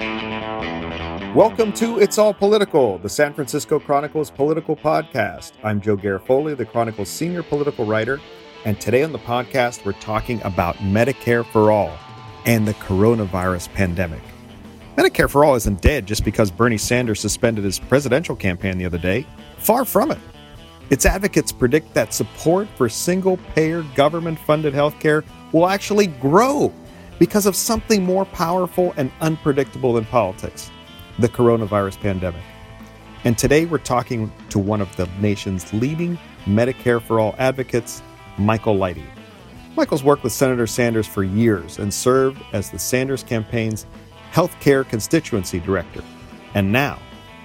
Welcome to It's All Political, the San Francisco Chronicle's political podcast. I'm Joe Garofoli, the Chronicle's senior political writer, and today on the podcast, we're talking about Medicare for All and the coronavirus pandemic. Medicare for All isn't dead just because Bernie Sanders suspended his presidential campaign the other day. Far from it. Its advocates predict that support for single payer government funded healthcare will actually grow because of something more powerful and unpredictable than politics the coronavirus pandemic. And today we're talking to one of the nation's leading Medicare for All advocates, Michael Lighty. Michael's worked with Senator Sanders for years and served as the Sanders campaign's healthcare constituency director. And now,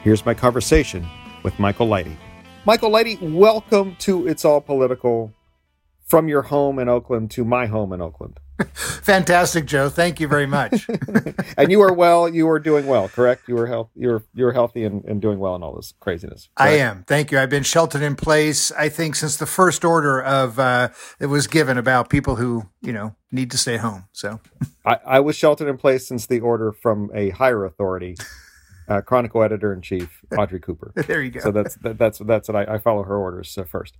here's my conversation with Michael Lighty. Michael Lighty, welcome to It's All Political from your home in Oakland to my home in Oakland. Fantastic, Joe. Thank you very much. and you are well. You are doing well, correct? You are health. You're you're healthy and, and doing well in all this craziness. Correct? I am. Thank you. I've been sheltered in place. I think since the first order of uh, it was given about people who you know need to stay home. So I, I was sheltered in place since the order from a higher authority. Uh, Chronicle editor in chief Audrey Cooper. there you go. So that's that, that's that's what I, I follow her orders uh, first.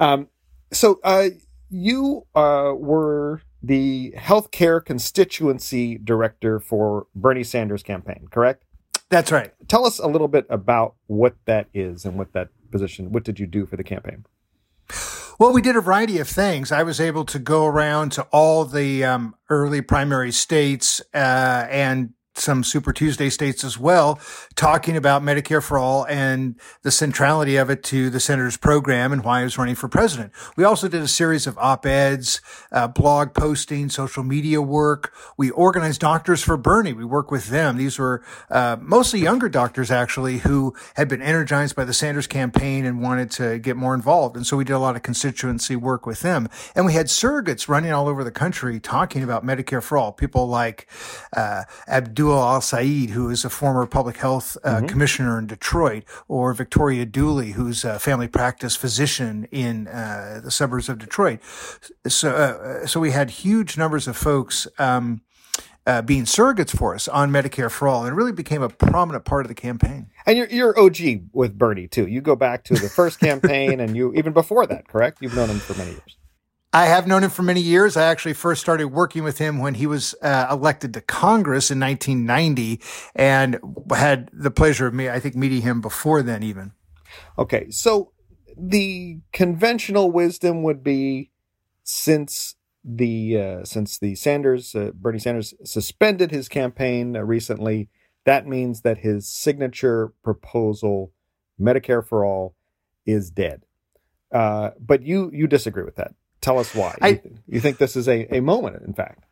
Um, so uh, you uh, were the healthcare constituency director for Bernie Sanders' campaign, correct? That's right. Tell us a little bit about what that is and what that position. What did you do for the campaign? Well, we did a variety of things. I was able to go around to all the um, early primary states uh, and some Super Tuesday states as well, talking about Medicare for all and the centrality of it to the senator's program and why he was running for president. We also did a series of op-eds, uh, blog posting, social media work. We organized Doctors for Bernie. We worked with them. These were uh, mostly younger doctors, actually, who had been energized by the Sanders campaign and wanted to get more involved. And so we did a lot of constituency work with them. And we had surrogates running all over the country talking about Medicare for all. People like uh, Abdul Abdul El-Sayed, who is a former public health uh, mm-hmm. commissioner in Detroit, or Victoria Dooley, who's a family practice physician in uh, the suburbs of Detroit. So, uh, so we had huge numbers of folks. Um, uh, being surrogates for us on Medicare for all, and it really became a prominent part of the campaign. And you're, you're OG with Bernie too. You go back to the first campaign, and you even before that, correct? You've known him for many years. I have known him for many years. I actually first started working with him when he was uh, elected to Congress in 1990 and had the pleasure of me, I think, meeting him before then even. Okay. So the conventional wisdom would be since the uh, since the Sanders uh, Bernie Sanders suspended his campaign uh, recently, that means that his signature proposal, Medicare for all, is dead. Uh, but you you disagree with that. Tell us why. I, you, think this is a, a moment, in fact.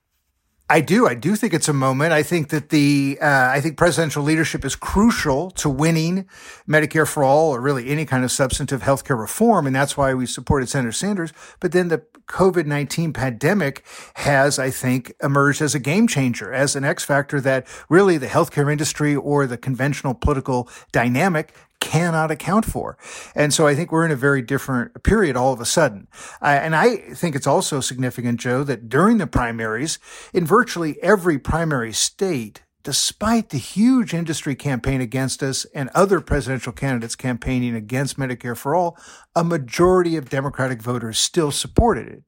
I do. I do think it's a moment. I think that the, uh, I think presidential leadership is crucial to winning Medicare for all or really any kind of substantive healthcare reform. And that's why we supported Senator Sanders. But then the COVID-19 pandemic has, I think, emerged as a game changer, as an X factor that really the healthcare industry or the conventional political dynamic cannot account for. And so I think we're in a very different period all of a sudden. Uh, and I think it's also significant, Joe, that during the primaries, in virtually every primary state, despite the huge industry campaign against us and other presidential candidates campaigning against Medicare for all, a majority of Democratic voters still supported it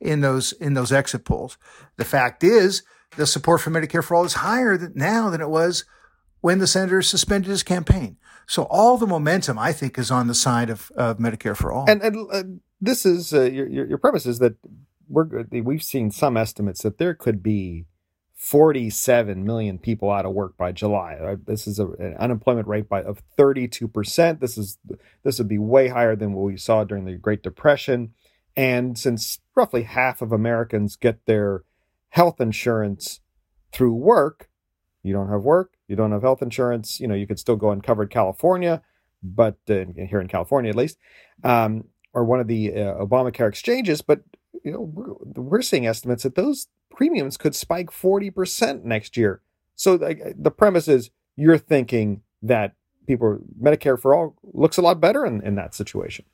in those, in those exit polls. The fact is, the support for Medicare for all is higher now than it was when the senator suspended his campaign. So all the momentum, I think, is on the side of, of Medicare for all. And, and uh, this is uh, your, your premise is that we're we've seen some estimates that there could be 47 million people out of work by July. Uh, this is a, an unemployment rate by of 32 percent. This is this would be way higher than what we saw during the Great Depression. And since roughly half of Americans get their health insurance through work, you don't have work, you don't have health insurance, you know, you could still go on Covered California, but uh, here in California at least, um, or one of the uh, Obamacare exchanges. But you know, we're, we're, seeing estimates that those premiums could spike forty percent next year. So the, the premise is you're thinking that people Medicare for all looks a lot better in, in that situation.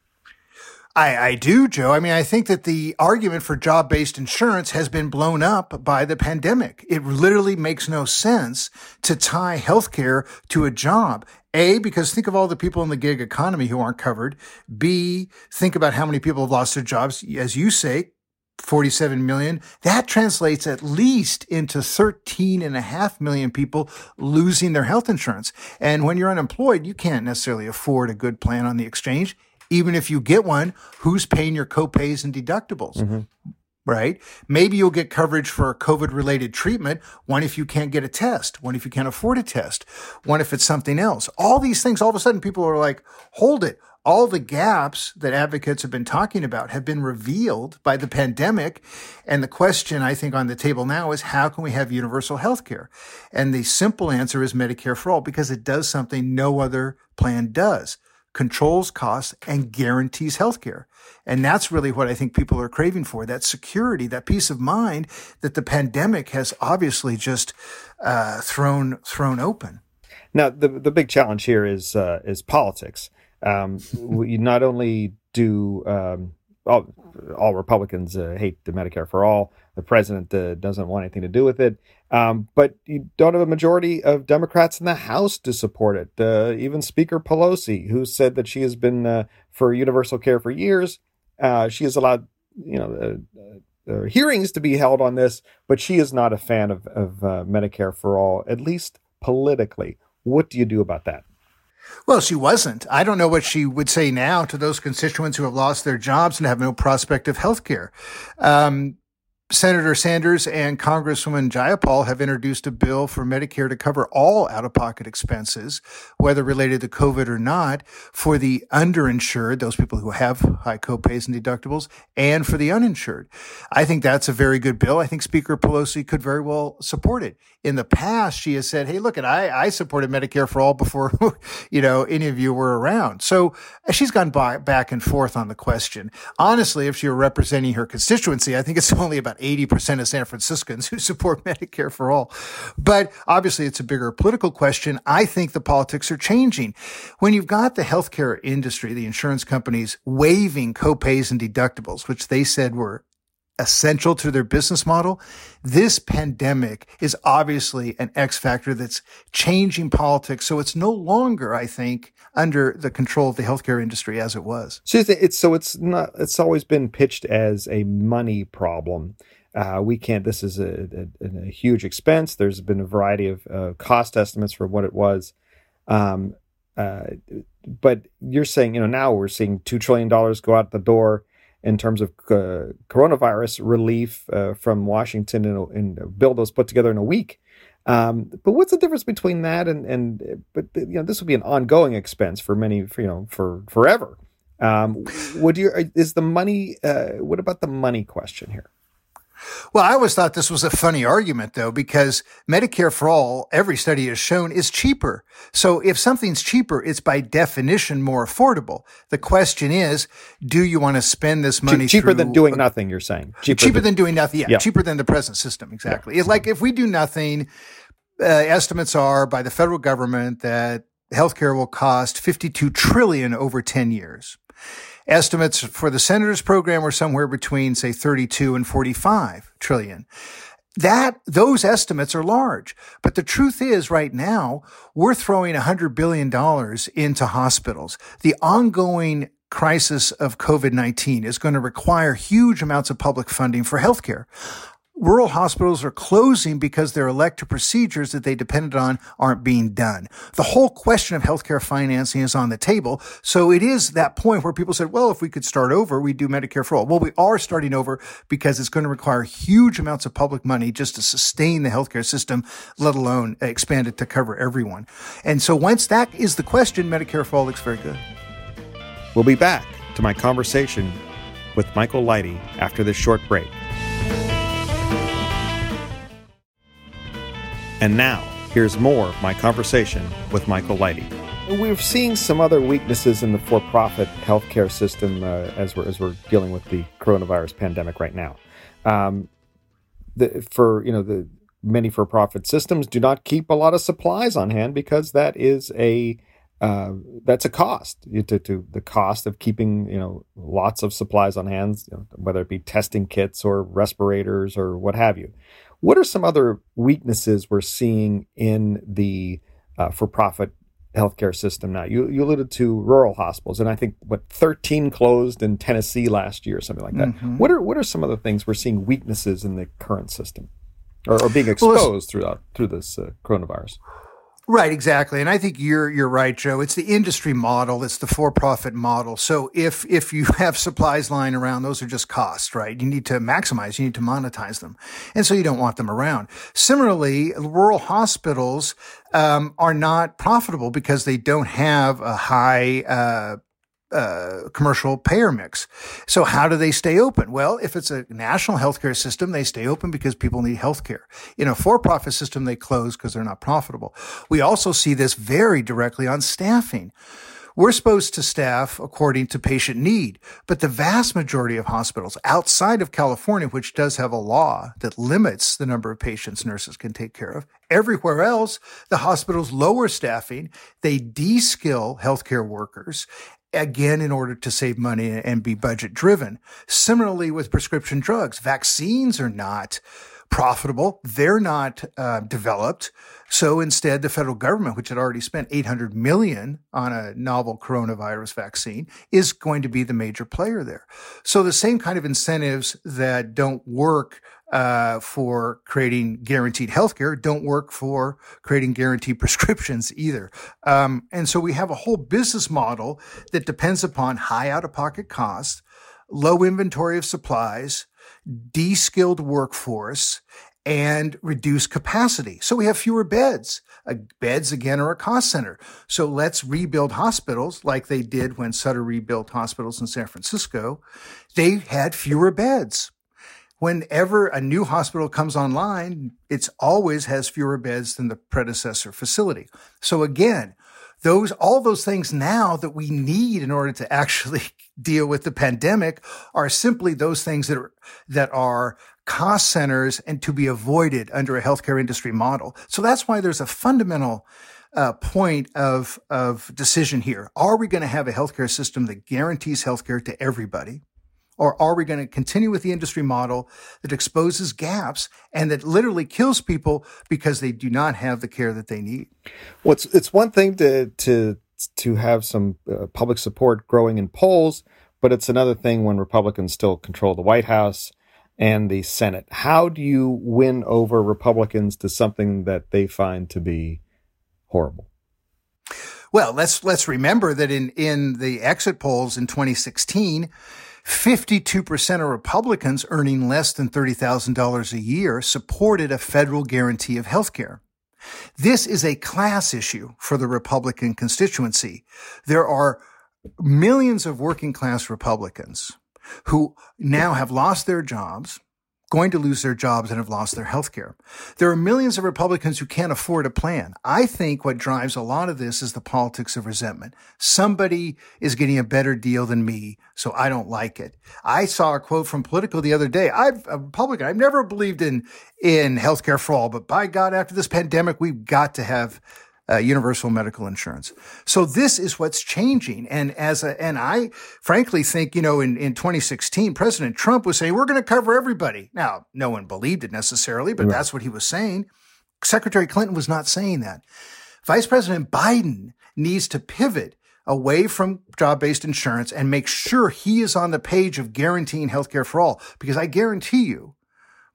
I, I do, Joe. I mean, I think that the argument for job based insurance has been blown up by the pandemic. It literally makes no sense to tie healthcare to a job. A, because think of all the people in the gig economy who aren't covered. B, think about how many people have lost their jobs. As you say, 47 million. That translates at least into 13 and a half million people losing their health insurance. And when you're unemployed, you can't necessarily afford a good plan on the exchange. Even if you get one, who's paying your copays and deductibles? Mm-hmm. Right? Maybe you'll get coverage for COVID related treatment. One if you can't get a test. One if you can't afford a test. One if it's something else. All these things, all of a sudden people are like, hold it all the gaps that advocates have been talking about have been revealed by the pandemic. And the question I think on the table now is how can we have universal health care? And the simple answer is Medicare for all because it does something no other plan does. Controls costs and guarantees health care. And that's really what I think people are craving for that security, that peace of mind that the pandemic has obviously just uh, thrown thrown open. Now, the the big challenge here is uh, is politics. Um, we not only do um, all, all Republicans uh, hate the Medicare for all, the president uh, doesn't want anything to do with it, um, but you don't have a majority of Democrats in the House to support it. Uh, even Speaker Pelosi, who said that she has been uh, for universal care for years, uh, she has allowed you know uh, hearings to be held on this, but she is not a fan of, of Medicare for all, at least politically. What do you do about that? Well, she wasn't. I don't know what she would say now to those constituents who have lost their jobs and have no prospect of health care. Um, Senator Sanders and Congresswoman Jayapal have introduced a bill for Medicare to cover all out of pocket expenses, whether related to COVID or not, for the underinsured, those people who have high copays and deductibles, and for the uninsured. I think that's a very good bill. I think Speaker Pelosi could very well support it. In the past, she has said, Hey, look, at I, I supported Medicare for all before, you know, any of you were around. So she's gone by, back and forth on the question. Honestly, if she were representing her constituency, I think it's only about 80% of San Franciscans who support Medicare for all. But obviously it's a bigger political question. I think the politics are changing. When you've got the healthcare industry, the insurance companies waiving copays and deductibles, which they said were essential to their business model. This pandemic is obviously an X factor that's changing politics. So it's no longer, I think, under the control of the healthcare industry as it was. So it's, so it's not, it's always been pitched as a money problem. Uh, we can't, this is a, a, a, huge expense. There's been a variety of uh, cost estimates for what it was. Um, uh, but you're saying, you know, now we're seeing $2 trillion go out the door in terms of uh, coronavirus relief uh, from Washington, and, and bill that was put together in a week. Um, but what's the difference between that and and but you know this will be an ongoing expense for many for, you know for forever. Um, would you is the money? Uh, what about the money question here? Well, I always thought this was a funny argument though, because Medicare for all, every study has shown is cheaper. So if something's cheaper, it's by definition more affordable. The question is, do you want to spend this money cheaper than doing nothing? You're saying cheaper, cheaper than, than, doing nothing. Yeah, yeah, cheaper than the present system. Exactly. Yeah. It's like if we do nothing, uh, estimates are by the federal government that healthcare will cost 52 trillion over 10 years. Estimates for the Senators program are somewhere between, say, 32 and 45 trillion. That, those estimates are large. But the truth is right now, we're throwing $100 billion into hospitals. The ongoing crisis of COVID-19 is going to require huge amounts of public funding for healthcare rural hospitals are closing because their elective procedures that they depended on aren't being done. The whole question of healthcare financing is on the table. So it is that point where people said, well, if we could start over, we'd do Medicare for all. Well, we are starting over because it's going to require huge amounts of public money just to sustain the healthcare system, let alone expand it to cover everyone. And so once that is the question, Medicare for all looks very good. We'll be back to my conversation with Michael Lighty after this short break. And now, here's more of my conversation with Michael Lighty. We're seeing some other weaknesses in the for-profit healthcare system uh, as we're as we're dealing with the coronavirus pandemic right now. Um, the, for you know the many for-profit systems do not keep a lot of supplies on hand because that is a uh, that's a cost to, to, the cost of keeping you know lots of supplies on hand, you know, whether it be testing kits or respirators or what have you. What are some other weaknesses we're seeing in the uh, for-profit healthcare system now? You, you alluded to rural hospitals, and I think what 13 closed in Tennessee last year, or something like that. Mm-hmm. What are what are some of the things we're seeing weaknesses in the current system, or, or being exposed well, throughout through this uh, coronavirus? Right, exactly. And I think you're you're right, Joe. It's the industry model, it's the for-profit model. So if if you have supplies lying around, those are just costs, right? You need to maximize, you need to monetize them. And so you don't want them around. Similarly, rural hospitals um, are not profitable because they don't have a high uh, uh, commercial payer mix. So how do they stay open? Well, if it's a national healthcare system, they stay open because people need healthcare. In a for-profit system, they close because they're not profitable. We also see this very directly on staffing. We're supposed to staff according to patient need, but the vast majority of hospitals outside of California, which does have a law that limits the number of patients nurses can take care of, everywhere else, the hospitals lower staffing, they de-skill healthcare workers, again in order to save money and be budget driven. Similarly with prescription drugs, vaccines are not profitable. They're not uh, developed. So instead, the federal government, which had already spent 800 million on a novel coronavirus vaccine, is going to be the major player there. So the same kind of incentives that don't work uh, for creating guaranteed healthcare don't work for creating guaranteed prescriptions either. Um, and so we have a whole business model that depends upon high out of pocket costs, low inventory of supplies, de-skilled workforce, and reduced capacity. So we have fewer beds. Uh, beds again are a cost center. So let's rebuild hospitals like they did when Sutter rebuilt hospitals in San Francisco. They had fewer beds whenever a new hospital comes online, it's always has fewer beds than the predecessor facility. So again, those, all those things now that we need in order to actually deal with the pandemic are simply those things that are, that are cost centers and to be avoided under a healthcare industry model. So that's why there's a fundamental uh, point of, of decision here. Are we going to have a healthcare system that guarantees healthcare to everybody? Or are we going to continue with the industry model that exposes gaps and that literally kills people because they do not have the care that they need? Well, it's, it's one thing to, to, to have some uh, public support growing in polls, but it's another thing when Republicans still control the White House and the Senate. How do you win over Republicans to something that they find to be horrible? Well, let's let's remember that in in the exit polls in 2016, 52% of Republicans earning less than $30,000 a year supported a federal guarantee of health care. This is a class issue for the Republican constituency. There are millions of working class Republicans who now have lost their jobs, going to lose their jobs and have lost their health care. There are millions of Republicans who can't afford a plan. I think what drives a lot of this is the politics of resentment. Somebody is getting a better deal than me, so I don't like it. I saw a quote from Politico the other day. I'm a Republican. I've never believed in, in health care for all, but by God, after this pandemic, we've got to have uh, universal medical insurance. So this is what's changing. And as a, and I frankly think, you know, in, in 2016, President Trump was saying, we're going to cover everybody. Now, no one believed it necessarily, but right. that's what he was saying. Secretary Clinton was not saying that. Vice President Biden needs to pivot away from job-based insurance and make sure he is on the page of guaranteeing healthcare for all. Because I guarantee you,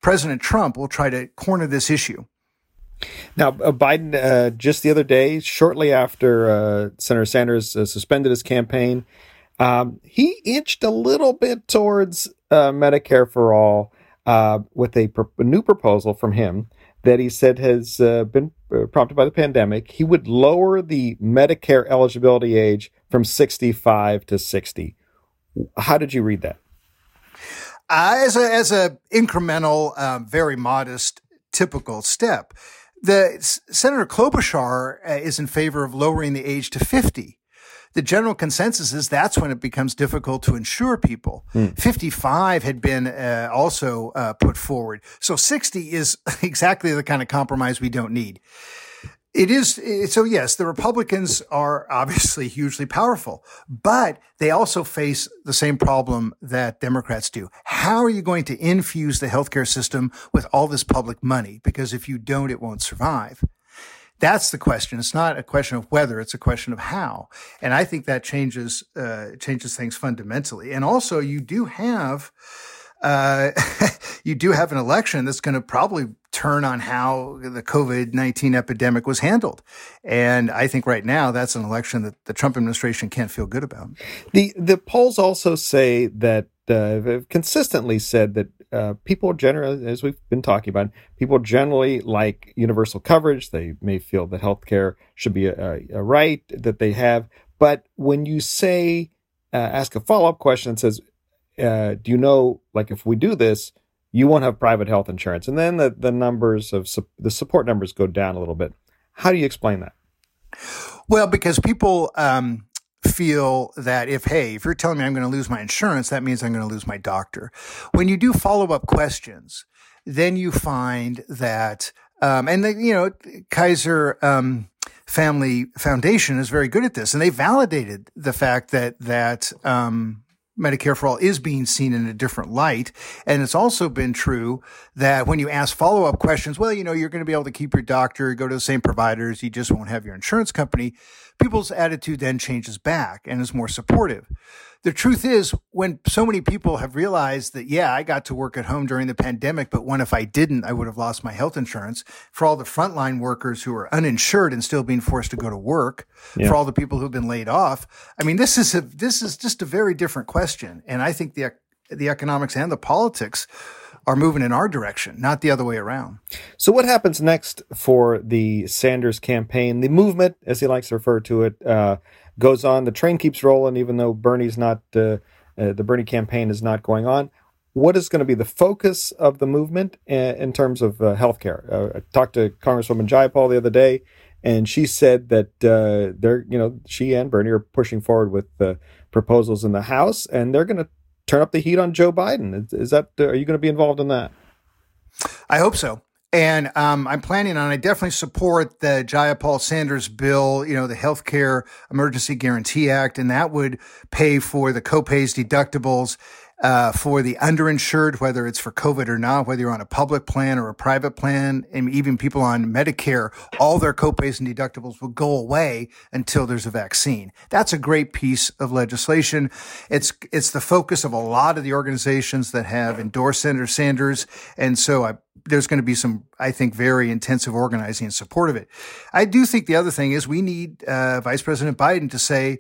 President Trump will try to corner this issue. Now, uh, Biden, uh, just the other day, shortly after uh, Senator Sanders uh, suspended his campaign, um, he inched a little bit towards uh, Medicare for all uh, with a, a, new proposal from him that he said has been prompted by the pandemic. He would lower the Medicare eligibility age from 65 to 60. How did you read that? as a as a incremental, um, very modest, typical step. The Senator Klobuchar uh, is in favor of lowering the age to 50. The general consensus is that's when it becomes difficult to insure people. Mm. 55 had been uh, also uh, put forward. So 60 is exactly the kind of compromise we don't need. It is so. Yes, the Republicans are obviously hugely powerful, but they also face the same problem that Democrats do. How are you going to infuse the healthcare system with all this public money? Because if you don't, it won't survive. That's the question. It's not a question of whether; it's a question of how. And I think that changes uh, changes things fundamentally. And also, you do have uh, you do have an election that's going to probably turn on how the COVID 19 epidemic was handled. And I think right now that's an election that the Trump administration can't feel good about. The, the polls also say that, uh, consistently said that uh, people generally, as we've been talking about, people generally like universal coverage. They may feel that healthcare should be a, a right that they have. But when you say, uh, ask a follow up question that says, uh, do you know, like, if we do this, you won't have private health insurance, and then the the numbers of su- the support numbers go down a little bit. How do you explain that? Well, because people um, feel that if hey, if you're telling me I'm going to lose my insurance, that means I'm going to lose my doctor. When you do follow up questions, then you find that, um, and the, you know, Kaiser. Um, Family Foundation is very good at this, and they validated the fact that that um, Medicare for All is being seen in a different light. And it's also been true that when you ask follow up questions, well, you know, you're going to be able to keep your doctor, go to the same providers, you just won't have your insurance company. People's attitude then changes back and is more supportive the truth is, when so many people have realized that, yeah, I got to work at home during the pandemic, but what if I didn't? I would have lost my health insurance. For all the frontline workers who are uninsured and still being forced to go to work, yeah. for all the people who've been laid off, I mean, this is a this is just a very different question, and I think the the economics and the politics are moving in our direction, not the other way around. So, what happens next for the Sanders campaign, the movement, as he likes to refer to it? Uh, goes on. The train keeps rolling, even though Bernie's not, uh, uh, the Bernie campaign is not going on. What is going to be the focus of the movement in, in terms of uh, healthcare? Uh, I talked to Congresswoman Jayapal the other day, and she said that uh, they're, you know, she and Bernie are pushing forward with uh, proposals in the House, and they're going to turn up the heat on Joe Biden. Is, that? Uh, are you going to be involved in that? I hope so. And um, I'm planning on, I definitely support the Jayapal Sanders bill, you know, the Healthcare Emergency Guarantee Act, and that would pay for the copays, deductibles, uh, for the underinsured, whether it's for COVID or not, whether you're on a public plan or a private plan, and even people on Medicare, all their copays and deductibles will go away until there's a vaccine. That's a great piece of legislation. It's it's the focus of a lot of the organizations that have endorsed Senator Sanders, and so I, there's going to be some, I think, very intensive organizing in support of it. I do think the other thing is we need uh, Vice President Biden to say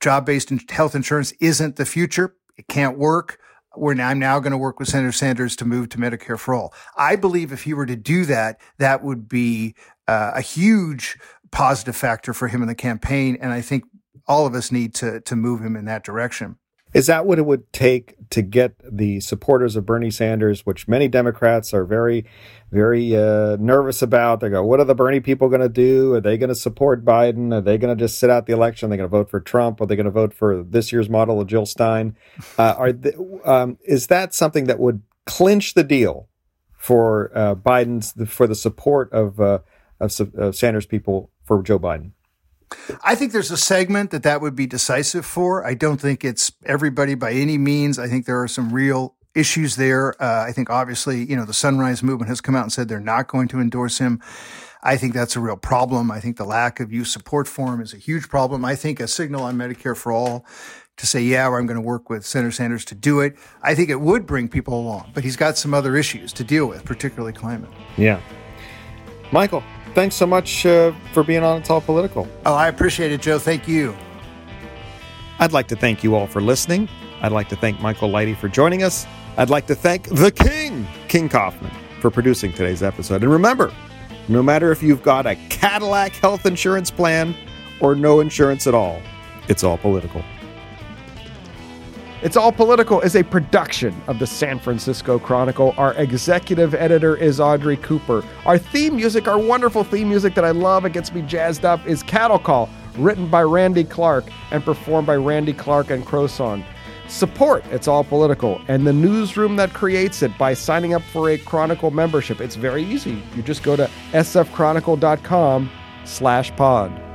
job based health insurance isn't the future it can't work. We're now, I'm now going to work with Senator Sanders to move to Medicare for all. I believe if he were to do that, that would be uh, a huge positive factor for him in the campaign. And I think all of us need to to move him in that direction. Is that what it would take to get the supporters of Bernie Sanders, which many Democrats are very, very uh, nervous about? They go, "What are the Bernie people going to do? Are they going to support Biden? Are they going to just sit out the election? Are they going to vote for Trump? Are they going to vote for this year's model of Jill Stein? Uh, are they, um, is that something that would clinch the deal for uh, Biden's for the support of, uh, of of Sanders people for Joe Biden? I think there's a segment that that would be decisive for. I don't think it's everybody by any means. I think there are some real issues there. Uh, I think obviously, you know, the Sunrise Movement has come out and said they're not going to endorse him. I think that's a real problem. I think the lack of youth support for him is a huge problem. I think a signal on Medicare for all to say, yeah, I'm going to work with Senator Sanders to do it. I think it would bring people along, but he's got some other issues to deal with, particularly climate. Yeah. Michael, thanks so much uh, for being on It's All Political. Oh, I appreciate it, Joe. Thank you. I'd like to thank you all for listening. I'd like to thank Michael Lighty for joining us. I'd like to thank the King, King Kaufman, for producing today's episode. And remember, no matter if you've got a Cadillac health insurance plan or no insurance at all, it's all political. It's All Political is a production of the San Francisco Chronicle. Our executive editor is Audrey Cooper. Our theme music, our wonderful theme music that I love, it gets me jazzed up, is Cattle Call, written by Randy Clark and performed by Randy Clark and Crowsong. Support It's All Political and the newsroom that creates it by signing up for a Chronicle membership. It's very easy. You just go to sfchronicle.com slash pod.